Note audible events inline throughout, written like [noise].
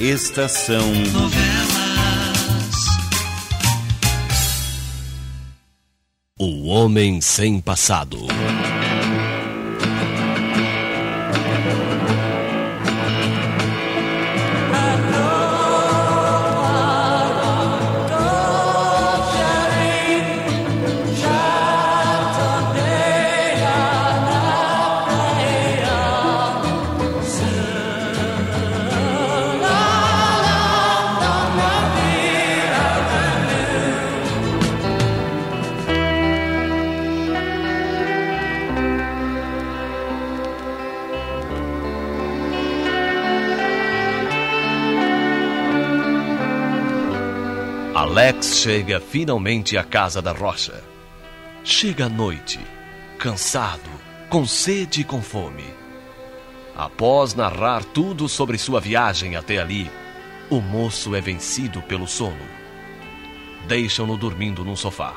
Estação Novelas. O Homem Sem Passado. Chega finalmente à casa da rocha. Chega à noite, cansado, com sede e com fome. Após narrar tudo sobre sua viagem até ali, o moço é vencido pelo sono. Deixam-no dormindo num sofá.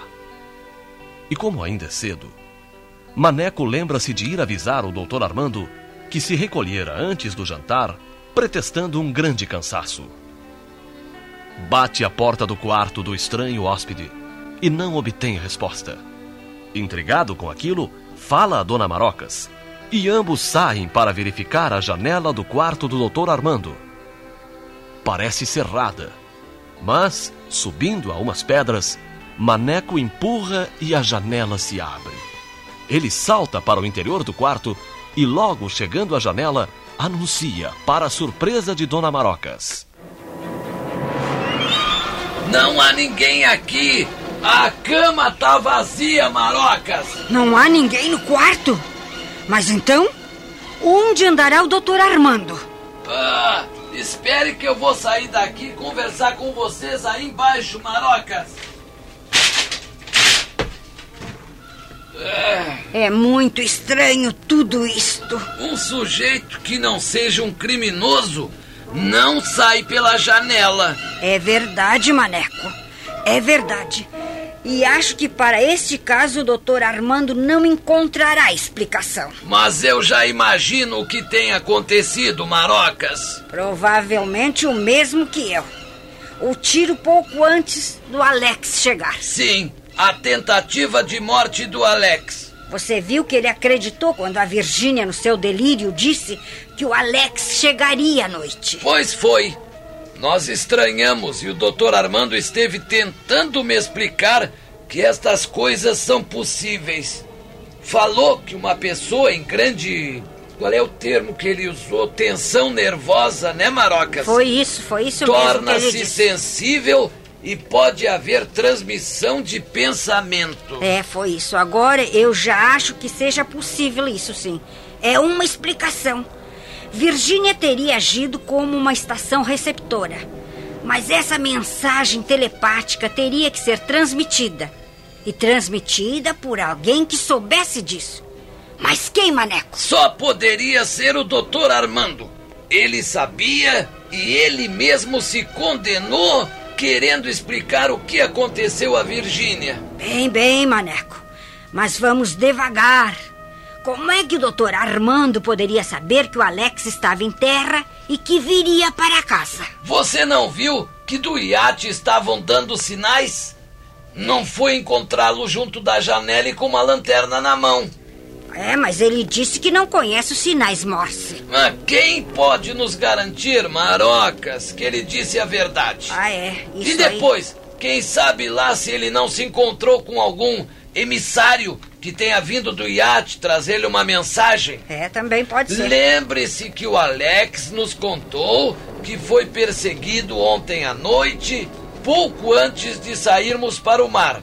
E como ainda é cedo, Maneco lembra-se de ir avisar o doutor Armando que se recolhera antes do jantar, pretextando um grande cansaço. Bate à porta do quarto do estranho hóspede e não obtém resposta. Intrigado com aquilo, fala a Dona Marocas e ambos saem para verificar a janela do quarto do Dr. Armando. Parece cerrada, mas, subindo a umas pedras, Maneco empurra e a janela se abre. Ele salta para o interior do quarto e, logo chegando à janela, anuncia, para a surpresa de Dona Marocas. Não há ninguém aqui! A cama tá vazia, Marocas! Não há ninguém no quarto? Mas então, onde andará o doutor Armando? Ah, espere que eu vou sair daqui e conversar com vocês aí embaixo, Marocas! É muito estranho tudo isto. Um sujeito que não seja um criminoso não sai pela janela. É verdade, Maneco. É verdade. E acho que para este caso o doutor Armando não encontrará explicação. Mas eu já imagino o que tem acontecido, Marocas. Provavelmente o mesmo que eu. O tiro pouco antes do Alex chegar. Sim, a tentativa de morte do Alex. Você viu que ele acreditou quando a Virgínia, no seu delírio, disse que o Alex chegaria à noite. Pois foi. Nós estranhamos e o doutor Armando esteve tentando me explicar que estas coisas são possíveis. Falou que uma pessoa em grande. Qual é o termo que ele usou? Tensão nervosa, né, Marocas? Foi isso, foi isso mesmo que ele Torna-se sensível e pode haver transmissão de pensamento. É, foi isso. Agora eu já acho que seja possível isso, sim. É uma explicação. Virgínia teria agido como uma estação receptora. Mas essa mensagem telepática teria que ser transmitida. E transmitida por alguém que soubesse disso. Mas quem, Maneco? Só poderia ser o doutor Armando. Ele sabia e ele mesmo se condenou querendo explicar o que aconteceu a Virgínia. Bem, bem, Maneco. Mas vamos devagar. Como é que o doutor Armando poderia saber que o Alex estava em terra e que viria para casa? Você não viu que do iate estavam dando sinais? Não foi encontrá-lo junto da janela e com uma lanterna na mão. É, mas ele disse que não conhece os sinais Morse. Mas quem pode nos garantir, Marocas, que ele disse a verdade? Ah, é. Isso e depois, quem sabe lá se ele não se encontrou com algum emissário que tenha vindo do iate trazer-lhe uma mensagem? É, também pode ser. Lembre-se que o Alex nos contou que foi perseguido ontem à noite, pouco antes de sairmos para o mar.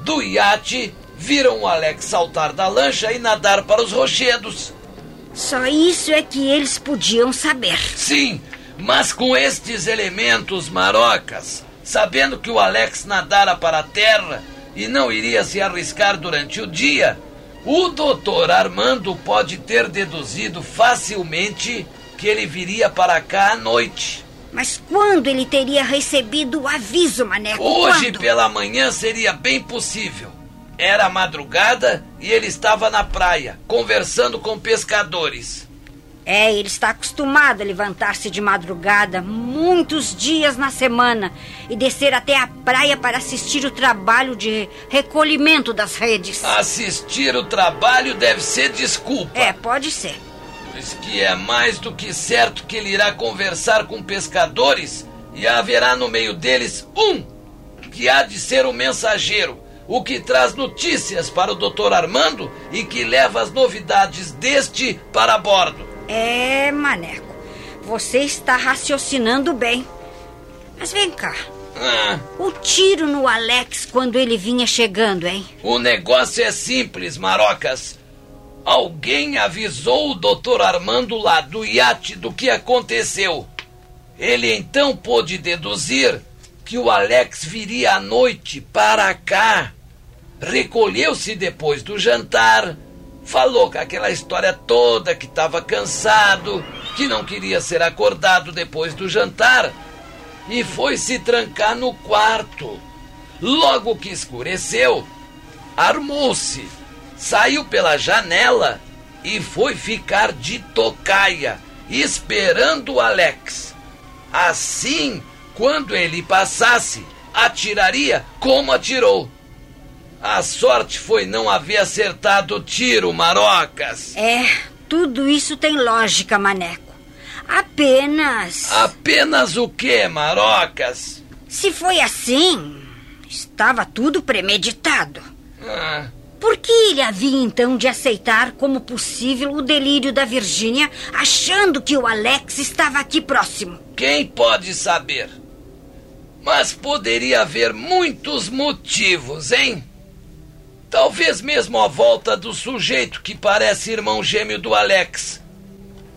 Do iate, viram o Alex saltar da lancha e nadar para os rochedos. Só isso é que eles podiam saber. Sim, mas com estes elementos marocas, sabendo que o Alex nadara para a terra e não iria se arriscar durante o dia, o doutor Armando pode ter deduzido facilmente que ele viria para cá à noite. Mas quando ele teria recebido o aviso, Maneco? Hoje quando? pela manhã seria bem possível. Era madrugada e ele estava na praia, conversando com pescadores. É, ele está acostumado a levantar-se de madrugada muitos dias na semana e descer até a praia para assistir o trabalho de recolhimento das redes. Assistir o trabalho deve ser desculpa. É, pode ser. Pois que é mais do que certo que ele irá conversar com pescadores e haverá no meio deles um que há de ser o mensageiro, o que traz notícias para o doutor Armando e que leva as novidades deste para bordo. É, Maneco, você está raciocinando bem. Mas vem cá. Ah, O tiro no Alex quando ele vinha chegando, hein? o negócio é simples, Marocas. Alguém avisou o doutor Armando lá do iate do que aconteceu. Ele então pôde deduzir que o Alex viria à noite para cá. Recolheu-se depois do jantar, falou com aquela história toda que estava cansado, que não queria ser acordado depois do jantar e foi se trancar no quarto. Logo que escureceu, armou-se, saiu pela janela e foi ficar de tocaia, esperando o Alex. Assim, quando ele passasse, atiraria como atirou. A sorte foi não haver acertado o tiro, Marocas. É, tudo isso tem lógica, Maneco. Apenas. Apenas o que, Marocas? Se foi assim, estava tudo premeditado. Ah, Por que ele havia então de aceitar como possível o delírio da Virgínia, achando que o Alex estava aqui próximo? Quem pode saber? Mas poderia haver muitos motivos, hein? Talvez mesmo a volta do sujeito que parece irmão gêmeo do Alex.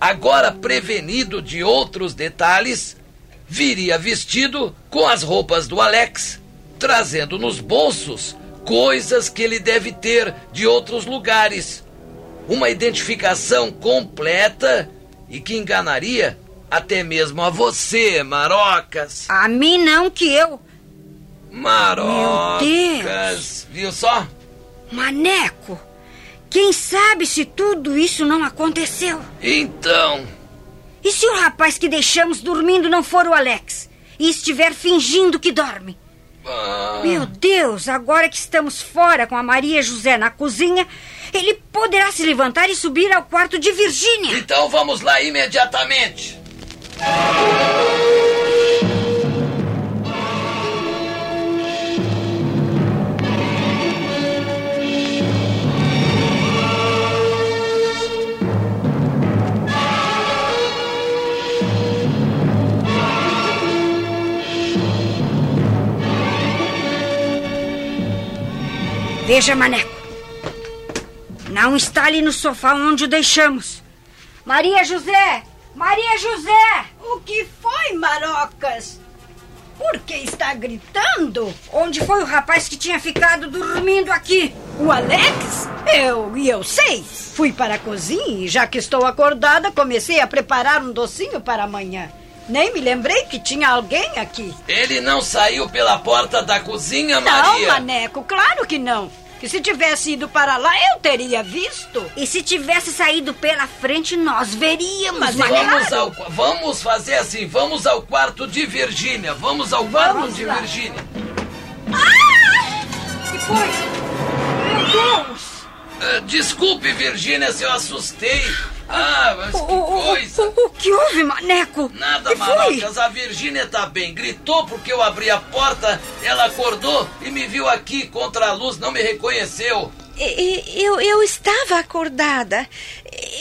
Agora prevenido de outros detalhes, viria vestido com as roupas do Alex, trazendo nos bolsos coisas que ele deve ter de outros lugares. Uma identificação completa e que enganaria até mesmo a você, Marocas. A mim não que eu. Marocas. Viu só? Maneco, quem sabe se tudo isso não aconteceu? Então, E se o rapaz que deixamos dormindo não for o Alex e estiver fingindo que dorme? ah, Meu Deus, agora que estamos fora com a Maria José na cozinha, ele poderá se levantar e subir ao quarto de Virgínia. então vamos lá imediatamente. Veja, Maneco. Não está ali no sofá onde o deixamos. Maria José! Maria José! O que foi, Marocas? Por que está gritando? Onde foi o rapaz que tinha ficado dormindo aqui? O Alex? Eu, e eu sei. Fui para a cozinha e, já que estou acordada, comecei a preparar um docinho para amanhã. Nem me lembrei que tinha alguém aqui. Ele não saiu pela porta da cozinha, Não, Maria. Maneco, claro que não. Que se tivesse ido para lá, eu teria visto. E se tivesse saído pela frente, nós veríamos, Mas Maneco. Vamos, Claro. ao, vamos fazer assim, vamos ao quarto de Virgínia. Vamos ao quarto Vamos de lá. Virgínia. que foi? Meu Deus! Ah, desculpe, Virgínia, se eu assustei. Ah, mas O, que o- coisa. o- o que houve, Maneco? Nada, que foi? Marocas, a Virgínia tá bem. Gritou porque eu abri a porta, ela acordou e me viu aqui contra a luz, não me reconheceu. Eu, eu estava acordada.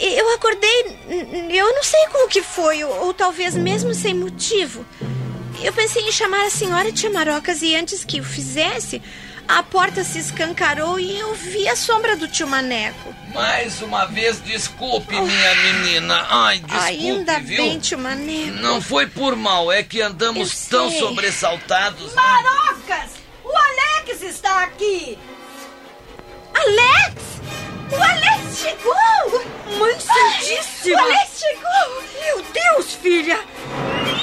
Eu acordei. Eu não sei como que foi, ou, ou talvez mesmo sem motivo. Eu pensei em chamar a senhora Tia Marocas e antes que o fizesse, a porta se escancarou e eu vi a sombra do tio Maneco. Mais uma vez, desculpe, minha menina. Ai, desculpe, Ainda viu? bem, tio Maneco. Não foi por mal, é que andamos Eu tão sei. sobressaltados. Marocas! O Alex está aqui! Alex! O Alex chegou! Mãe Santíssima! O Alex chegou! Meu Deus, filha!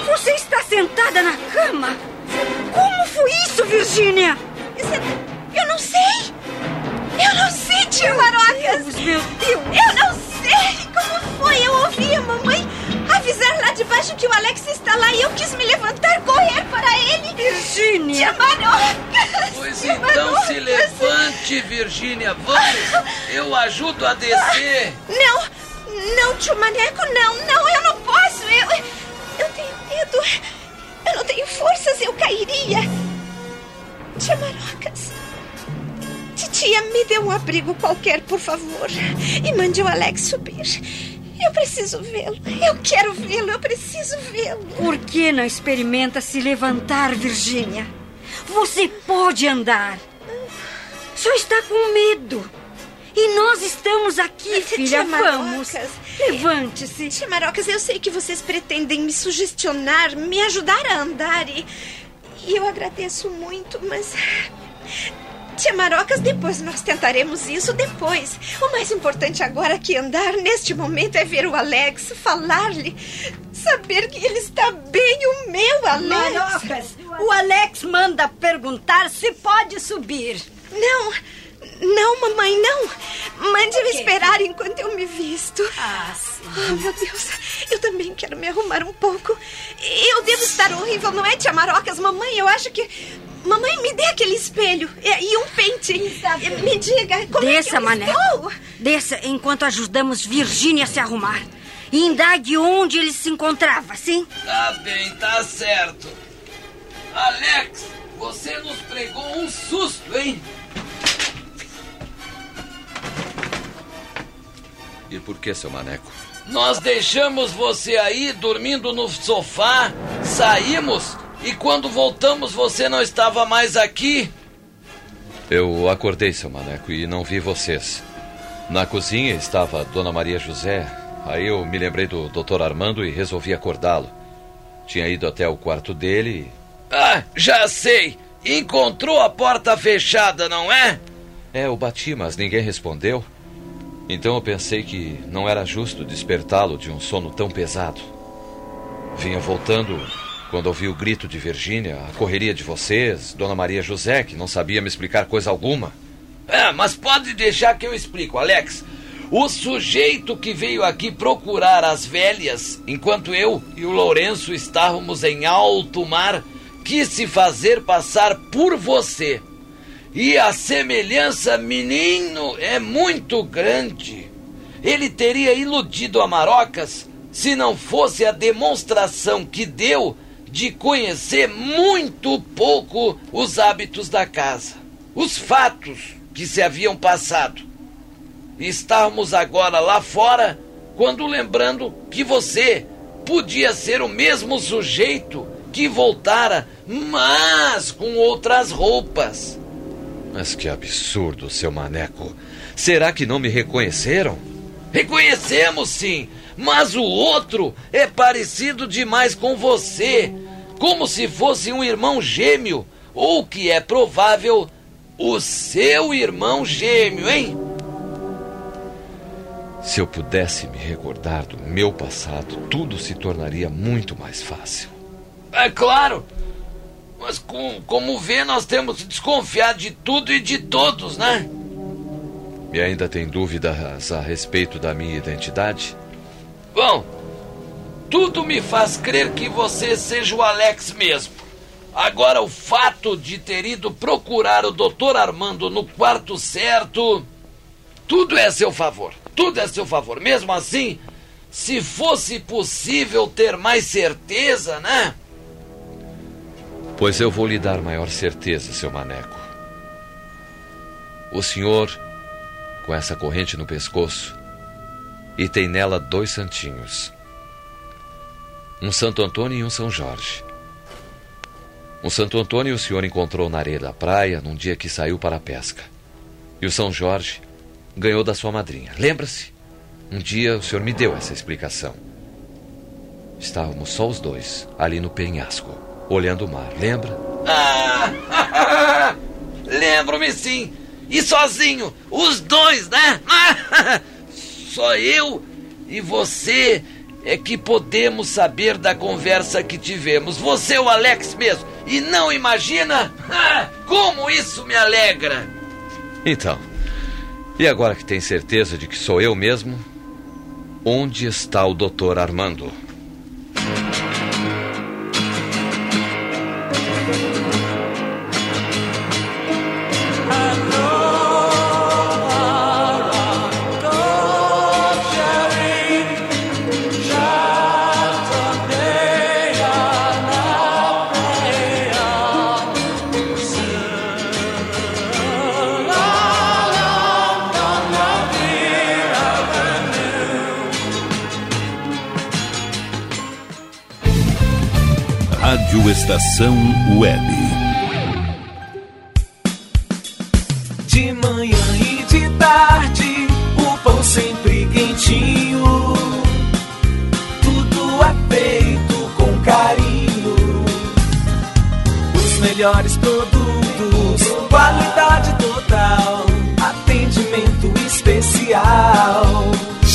Você está sentada na cama? Como foi isso, Virgínia? Eu não sei! Eu não sei, tio Marocas! Deus, meu Deus! Eu não sei! Ei, como foi? Eu ouvi a mamãe avisar lá de baixo que o Alex está lá e eu quis me levantar, correr para ele. Virgínia! Tia Marocas! Pois tia então Marocas. se levante, Virgínia. Vamos, eu ajudo a descer. Não, não, tio Maneco, não, não, eu não posso. Eu, eu tenho medo. Eu não tenho forças, eu cairia. Tia Marocas. Titia, me dê um abrigo qualquer, por favor. E mande o Alex subir. Eu preciso vê-lo. Eu quero vê-lo. Eu preciso vê-lo. Por que não experimenta se levantar, Virgínia? Você pode andar. Só está com medo. E nós estamos aqui, Tia filha. Vamos. Marocas. Levante-se. Tia Marocas, eu sei que vocês pretendem me sugestionar, me ajudar a andar e, e eu agradeço muito, mas. Tia Marocas, depois nós tentaremos isso depois. O mais importante agora que andar neste momento é ver o Alex, falar-lhe, saber que ele está bem, o meu Alex. Marocas, o Alex manda perguntar se pode subir. Não, não, mamãe, não. Mande eu Por quê? esperar enquanto eu me visto. Ah, sim. Oh, meu Deus, eu também quero me arrumar um pouco. Eu devo estar horrível, não é, tia Marocas? Mamãe, eu acho que. Mamãe, me dê aquele espelho e, e um pente. Bem. Me diga como é que Desça, eu Maneco. estou. Desça enquanto ajudamos Virgínia a se arrumar. E indague onde ele se encontrava, sim? Tá bem, tá certo. Alex, você nos pregou um susto, hein? E por que, seu maneco? Nós deixamos você aí dormindo no sofá, saímos e quando voltamos você não estava mais aqui. Eu acordei, seu maneco, e não vi vocês. Na cozinha estava Dona Maria José. Aí eu me lembrei do Dr. Armando e resolvi acordá-lo. Tinha ido até o quarto dele Ah, já sei. Encontrou a porta fechada, não é? É, eu bati, mas ninguém respondeu. Então eu pensei que não era justo despertá-lo de um sono tão pesado. Vinha voltando quando ouvi o grito de Virgínia, a correria de vocês, Dona Maria José, que não sabia me explicar coisa alguma. É, mas pode deixar que eu explico, Alex. O sujeito que veio aqui procurar as velhas, enquanto eu e o Lourenço estávamos em alto mar, quis se fazer passar por você. E a semelhança, menino, é muito grande. Ele teria iludido a Marocas se não fosse a demonstração que deu de conhecer muito pouco os hábitos da casa, os fatos que se haviam passado. Estávamos agora lá fora quando lembrando que você podia ser o mesmo sujeito que voltara, mas com outras roupas. Mas que absurdo, seu maneco. Será que não me reconheceram? Reconhecemos sim, mas o outro é parecido demais com você, como se fosse um irmão gêmeo, ou que é provável, o seu irmão gêmeo, hein? Se eu pudesse me recordar do meu passado, tudo se tornaria muito mais fácil. É claro, mas com, como vê, nós temos que desconfiar de tudo e de todos, né? E ainda tem dúvidas a respeito da minha identidade? Bom, tudo me faz crer que você seja o Alex mesmo. Agora, o fato de ter ido procurar o Dr. Armando no quarto certo. Tudo é a seu favor. Tudo é a seu favor. Mesmo assim, se fosse possível ter mais certeza, né? Pois eu vou lhe dar maior certeza, seu maneco. O senhor, com essa corrente no pescoço, e tem nela dois santinhos: um Santo Antônio e um São Jorge. Um Santo Antônio o senhor encontrou na areia da praia num dia que saiu para a pesca. E o São Jorge ganhou da sua madrinha. Lembra-se? Um dia o senhor me deu essa explicação. Estávamos só os dois, ali no penhasco, olhando o mar, lembra? Ah, [laughs] Lembro-me sim. E sozinho, os dois, né? [laughs] Só eu e você é que podemos saber da conversa que tivemos. Você é o Alex mesmo. E não imagina [laughs] como isso me alegra. Então, e agora que tem certeza de que sou eu mesmo, onde está o doutor Armando. Estação Web.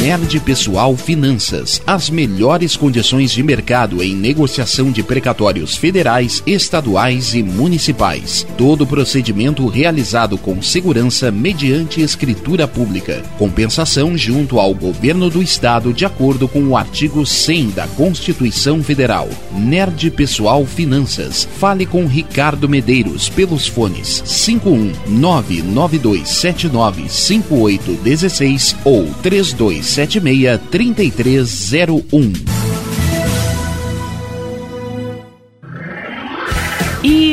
Nerd Pessoal Finanças. As melhores condições de mercado em negociação de precatórios federais, estaduais e municipais. Todo procedimento realizado com segurança mediante escritura pública. Compensação junto ao governo do estado de acordo com o artigo 100 da Constituição Federal. Nerd Pessoal Finanças. Fale com Ricardo Medeiros pelos fones 51 99279 5816 ou 32 76 3301.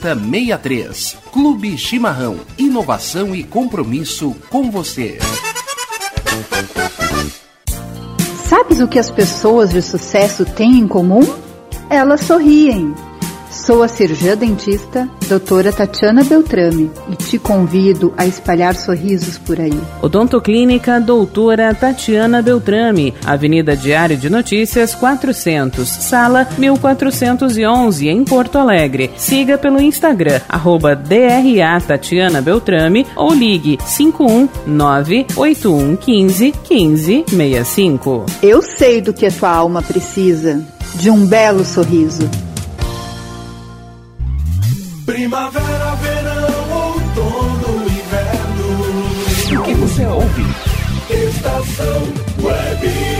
7063. Clube Chimarrão. Inovação e compromisso com você. Sabes o que as pessoas de sucesso têm em comum? Elas sorriem. Sou a cirurgiã dentista, doutora Tatiana Beltrame, e te convido a espalhar sorrisos por aí. Odontoclínica Doutora Tatiana Beltrame, Avenida Diário de Notícias 400, Sala 1411, em Porto Alegre. Siga pelo Instagram, arroba DRA Tatiana Beltrame ou ligue 519 8115 1565. Eu sei do que a tua alma precisa, de um belo sorriso. Estação Web.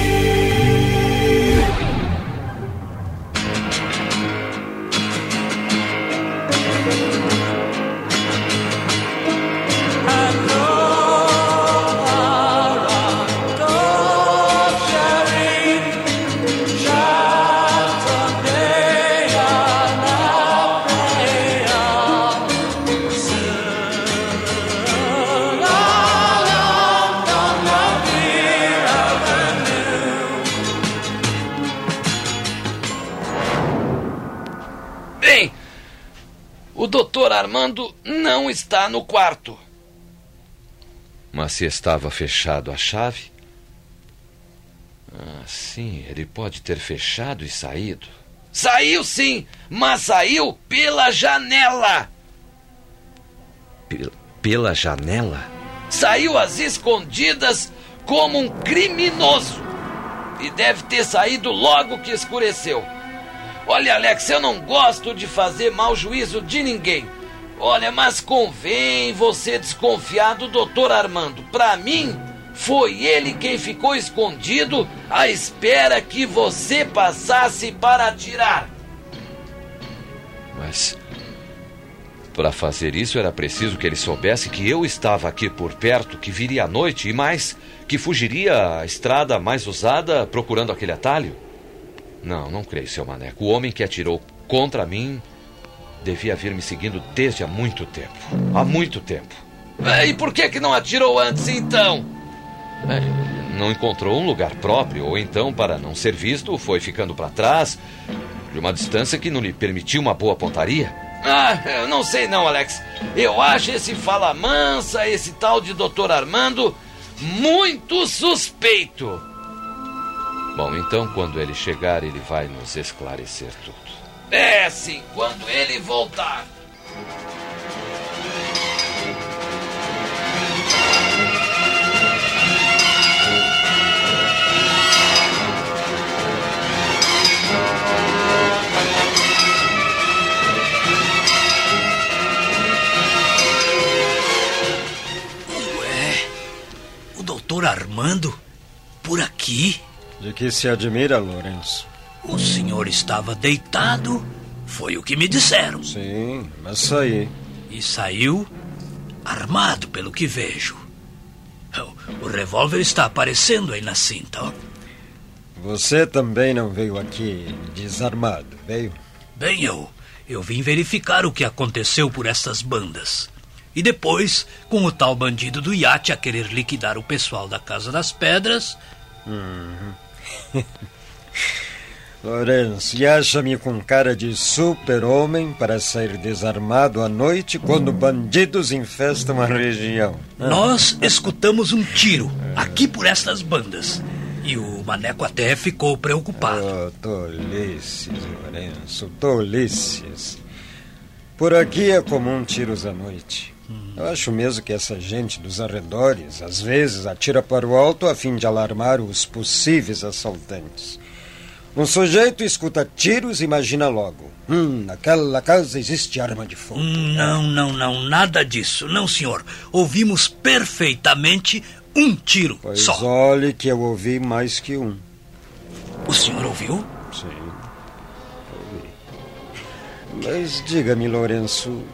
Armando não está no quarto. Mas se estava fechado a chave, Ah, sim, ele pode ter fechado e saído. Saiu sim, mas saiu pela janela. Pela, pela janela? Saiu às escondidas como um criminoso. E deve ter saído logo que escureceu. Olha, Alex, eu não gosto de fazer mau juízo de ninguém. Olha, mas convém você desconfiar do doutor Armando. Para mim, foi ele quem ficou escondido à espera que você passasse para atirar. Mas para fazer isso era preciso que ele soubesse que eu estava aqui por perto, que viria à noite e mais, que fugiria a estrada mais usada procurando aquele atalho. Não, não creio, seu maneco. O homem que atirou contra mim devia vir me seguindo desde há muito tempo. Há muito tempo. É, e por que, que não atirou antes, então? É, não encontrou um lugar próprio, ou então, para não ser visto, foi ficando para trás, de uma distância que não lhe permitiu uma boa pontaria. Ah, eu não sei não, Alex. Eu acho esse fala mansa, esse tal de Dr. Armando, muito suspeito. Bom, então quando ele chegar, ele vai nos esclarecer tudo. É, sim, quando ele voltar. Ué, o doutor Armando? Por aqui? De que se admira, Lourenço? O senhor estava deitado, foi o que me disseram. Sim, mas saí. E saiu armado, pelo que vejo. O, o revólver está aparecendo aí na cinta, ó. Você também não veio aqui desarmado, veio? Bem, eu, eu vim verificar o que aconteceu por essas bandas. E depois, com o tal bandido do iate a querer liquidar o pessoal da Casa das Pedras. Uhum. [laughs] Lourenço, e acha-me com cara de super-homem para sair desarmado à noite quando bandidos infestam a região? Nós escutamos um tiro aqui por estas bandas. E o Maneco até ficou preocupado. Oh, tolices, Lourenço, tolices. Por aqui é comum tiros à noite. Eu acho mesmo que essa gente dos arredores, às vezes, atira para o alto a fim de alarmar os possíveis assaltantes. Um sujeito escuta tiros e imagina logo: hum, naquela casa existe arma de fogo. Não, não, não, nada disso. Não, senhor. Ouvimos perfeitamente um tiro pois só. olhe que eu ouvi mais que um. O senhor ouviu? Sim. Ouvi. Mas diga-me, Lourenço,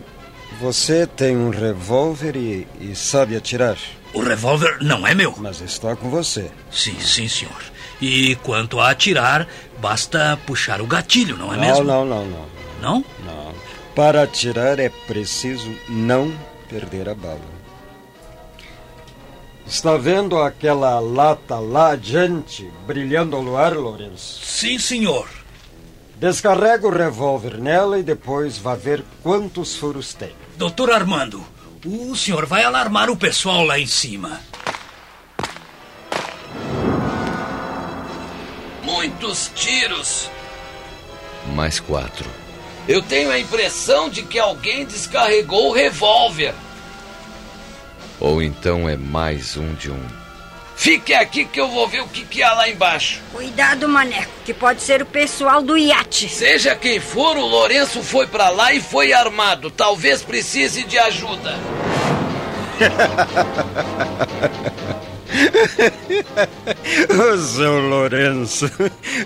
você tem um revólver e, e, sabe atirar? O revólver não é meu. Mas está com você. Sim, sim, senhor. E quanto a atirar, basta puxar o gatilho, não é não, mesmo? Não, não, não. Não? Não. Para atirar é preciso não perder a bala. Está vendo aquela lata lá adiante, brilhando ao luar, Lourenço? Sim, senhor. Descarrega o revólver nela e depois vá ver quantos furos tem. Doutor Armando, o senhor vai alarmar o pessoal lá em cima. Muitos tiros. Mais quatro. Eu tenho a impressão de que alguém descarregou o revólver. Ou então é mais um de um. Fique aqui que eu vou ver o que, que há lá embaixo. Cuidado, Maneco, que pode ser o pessoal do iate. Seja quem for, o Lourenço foi para lá e foi armado. Talvez precise de ajuda. [laughs] [laughs] Seu Lourenço,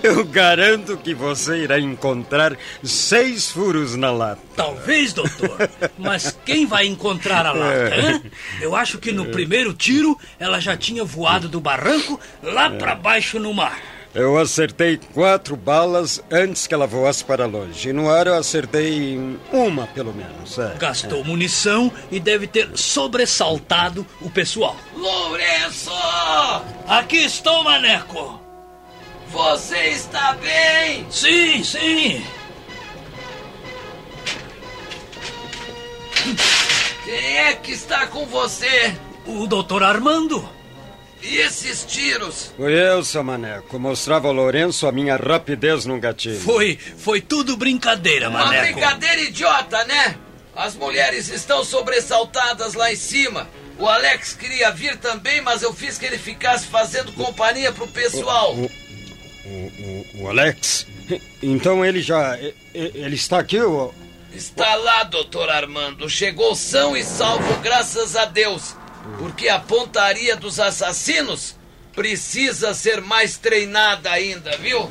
eu garanto que você irá encontrar seis furos na lata. Talvez, doutor. Mas quem vai encontrar a lata, hein? Eu acho que no primeiro tiro ela já tinha voado do barranco lá para baixo no mar. Eu acertei quatro balas antes que ela voasse para longe. E no ar eu acertei uma, pelo menos. É, Gastou é. munição e deve ter sobressaltado o pessoal. Lourenço! Aqui estou, Maneco! Você está bem? Sim, sim! Quem é que está com você? O doutor Armando. E esses tiros? Foi eu, seu maneco. Mostrava ao Lourenço a minha rapidez no gatilho. Foi, foi tudo brincadeira, Uma maneco. brincadeira idiota, né? As mulheres estão sobressaltadas lá em cima. O Alex queria vir também, mas eu fiz que ele ficasse fazendo companhia pro pessoal. O, o, o, o Alex? Então ele já. Ele está aqui? O... Está lá, doutor Armando. Chegou são e salvo, graças a Deus. Porque a pontaria dos assassinos precisa ser mais treinada ainda, viu?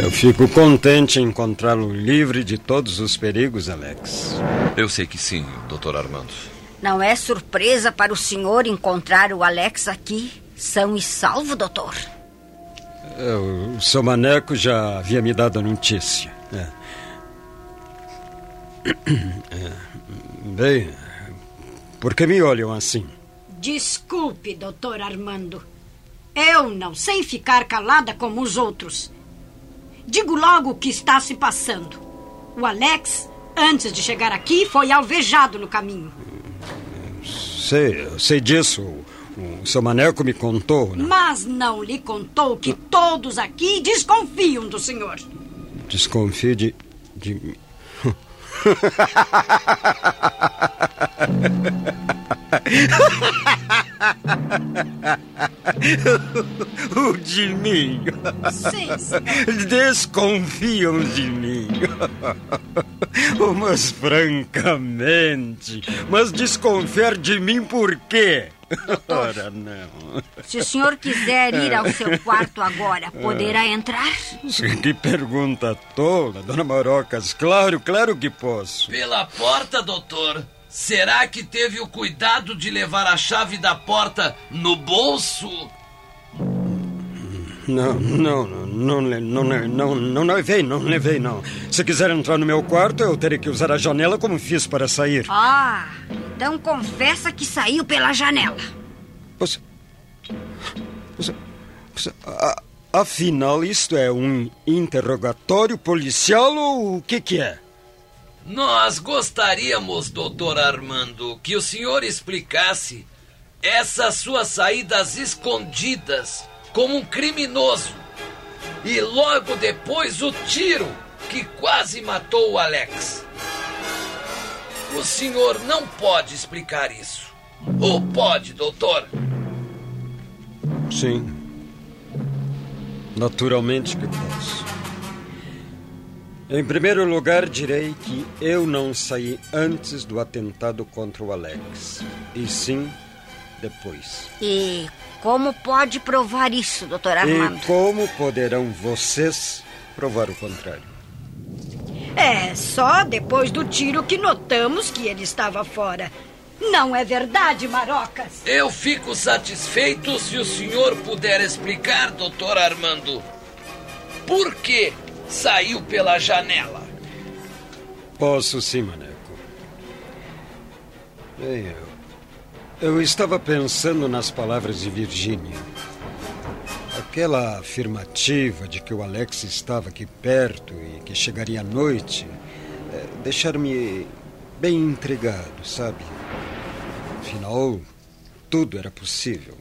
Eu fico contente em encontrá-lo livre de todos os perigos, Alex. Eu sei que sim, doutor Armando. Não é surpresa para o senhor encontrar o Alex aqui, são e salvo, doutor? É, O seu maneco já havia me dado a notícia. É. [clears throat] É. Bem, por que me olham assim? Desculpe, doutor Armando. Eu não sei ficar calada como os outros. Digo logo o que está se passando. O Alex, antes de chegar aqui, foi alvejado no caminho. Sei, eu sei disso. O, seu maneco me contou, né? Mas não lhe contou que todos aqui desconfiam do senhor. Desconfie de. de... [laughs] o de mim. Sim, senhor. Desconfiam de mim. Mas francamente. Mas desconfiar de mim por quê? Ora, não. Se o senhor quiser ir ao seu quarto agora, poderá entrar? Que pergunta tola, dona Marocas. Claro, claro que posso. Pela porta, doutor. Será que teve o cuidado de levar a chave da porta no bolso? Não, não, não, não, não, não, não levei, não levei, não. Se quiser entrar no meu quarto, eu terei que usar a janela como fiz para sair. Ah, então confessa que saiu pela janela. Você. Você. você a- afinal, isto é um interrogatório policial ou o que que é? Nós gostaríamos, doutor Armando, que o senhor explicasse essas suas saídas escondidas como um criminoso. E logo depois o tiro que quase matou o Alex. O senhor não pode explicar isso. Ou pode, doutor? Sim. Naturalmente que posso. Em primeiro lugar, direi que eu não saí antes do atentado contra o Alex. E sim depois. E como pode provar isso, doutor Armando? E como poderão vocês provar o contrário? É só depois do tiro que notamos que ele estava fora. Não é verdade, Marocas? Eu fico satisfeito se o senhor puder explicar, doutor Armando. Por que saiu pela janela? Posso sim, Maneco. Bem, eu. Eu estava pensando nas palavras de Virgínia. Aquela afirmativa de que o Alex estava aqui perto e que chegaria à noite eh, deixar-me bem intrigado, sabe? Afinal, tudo era possível.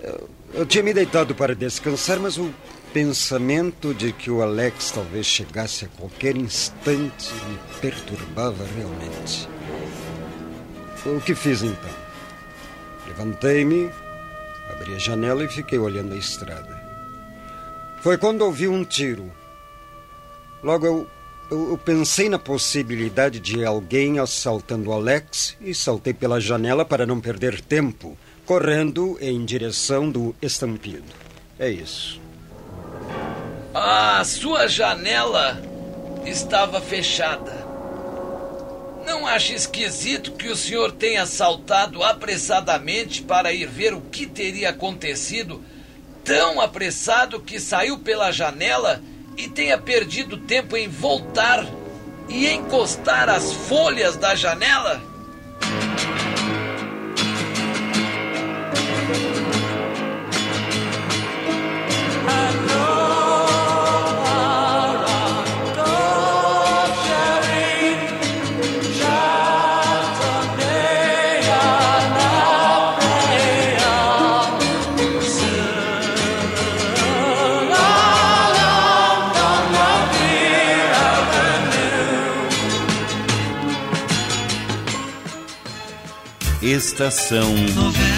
Eu, eu tinha me deitado para descansar, mas o pensamento de que o Alex talvez chegasse a qualquer instante me perturbava realmente. O que fiz então? Levantei-me, abri a janela e fiquei olhando a estrada. Foi quando ouvi um tiro. Logo eu, eu, eu pensei na possibilidade de alguém assaltando Alex e saltei pela janela para não perder tempo, correndo em direção do estampido. É isso. A sua janela estava fechada. Não acha esquisito que o senhor tenha saltado apressadamente para ir ver o que teria acontecido? Tão apressado que saiu pela janela e tenha perdido tempo em voltar e encostar as folhas da janela? Estação Novela.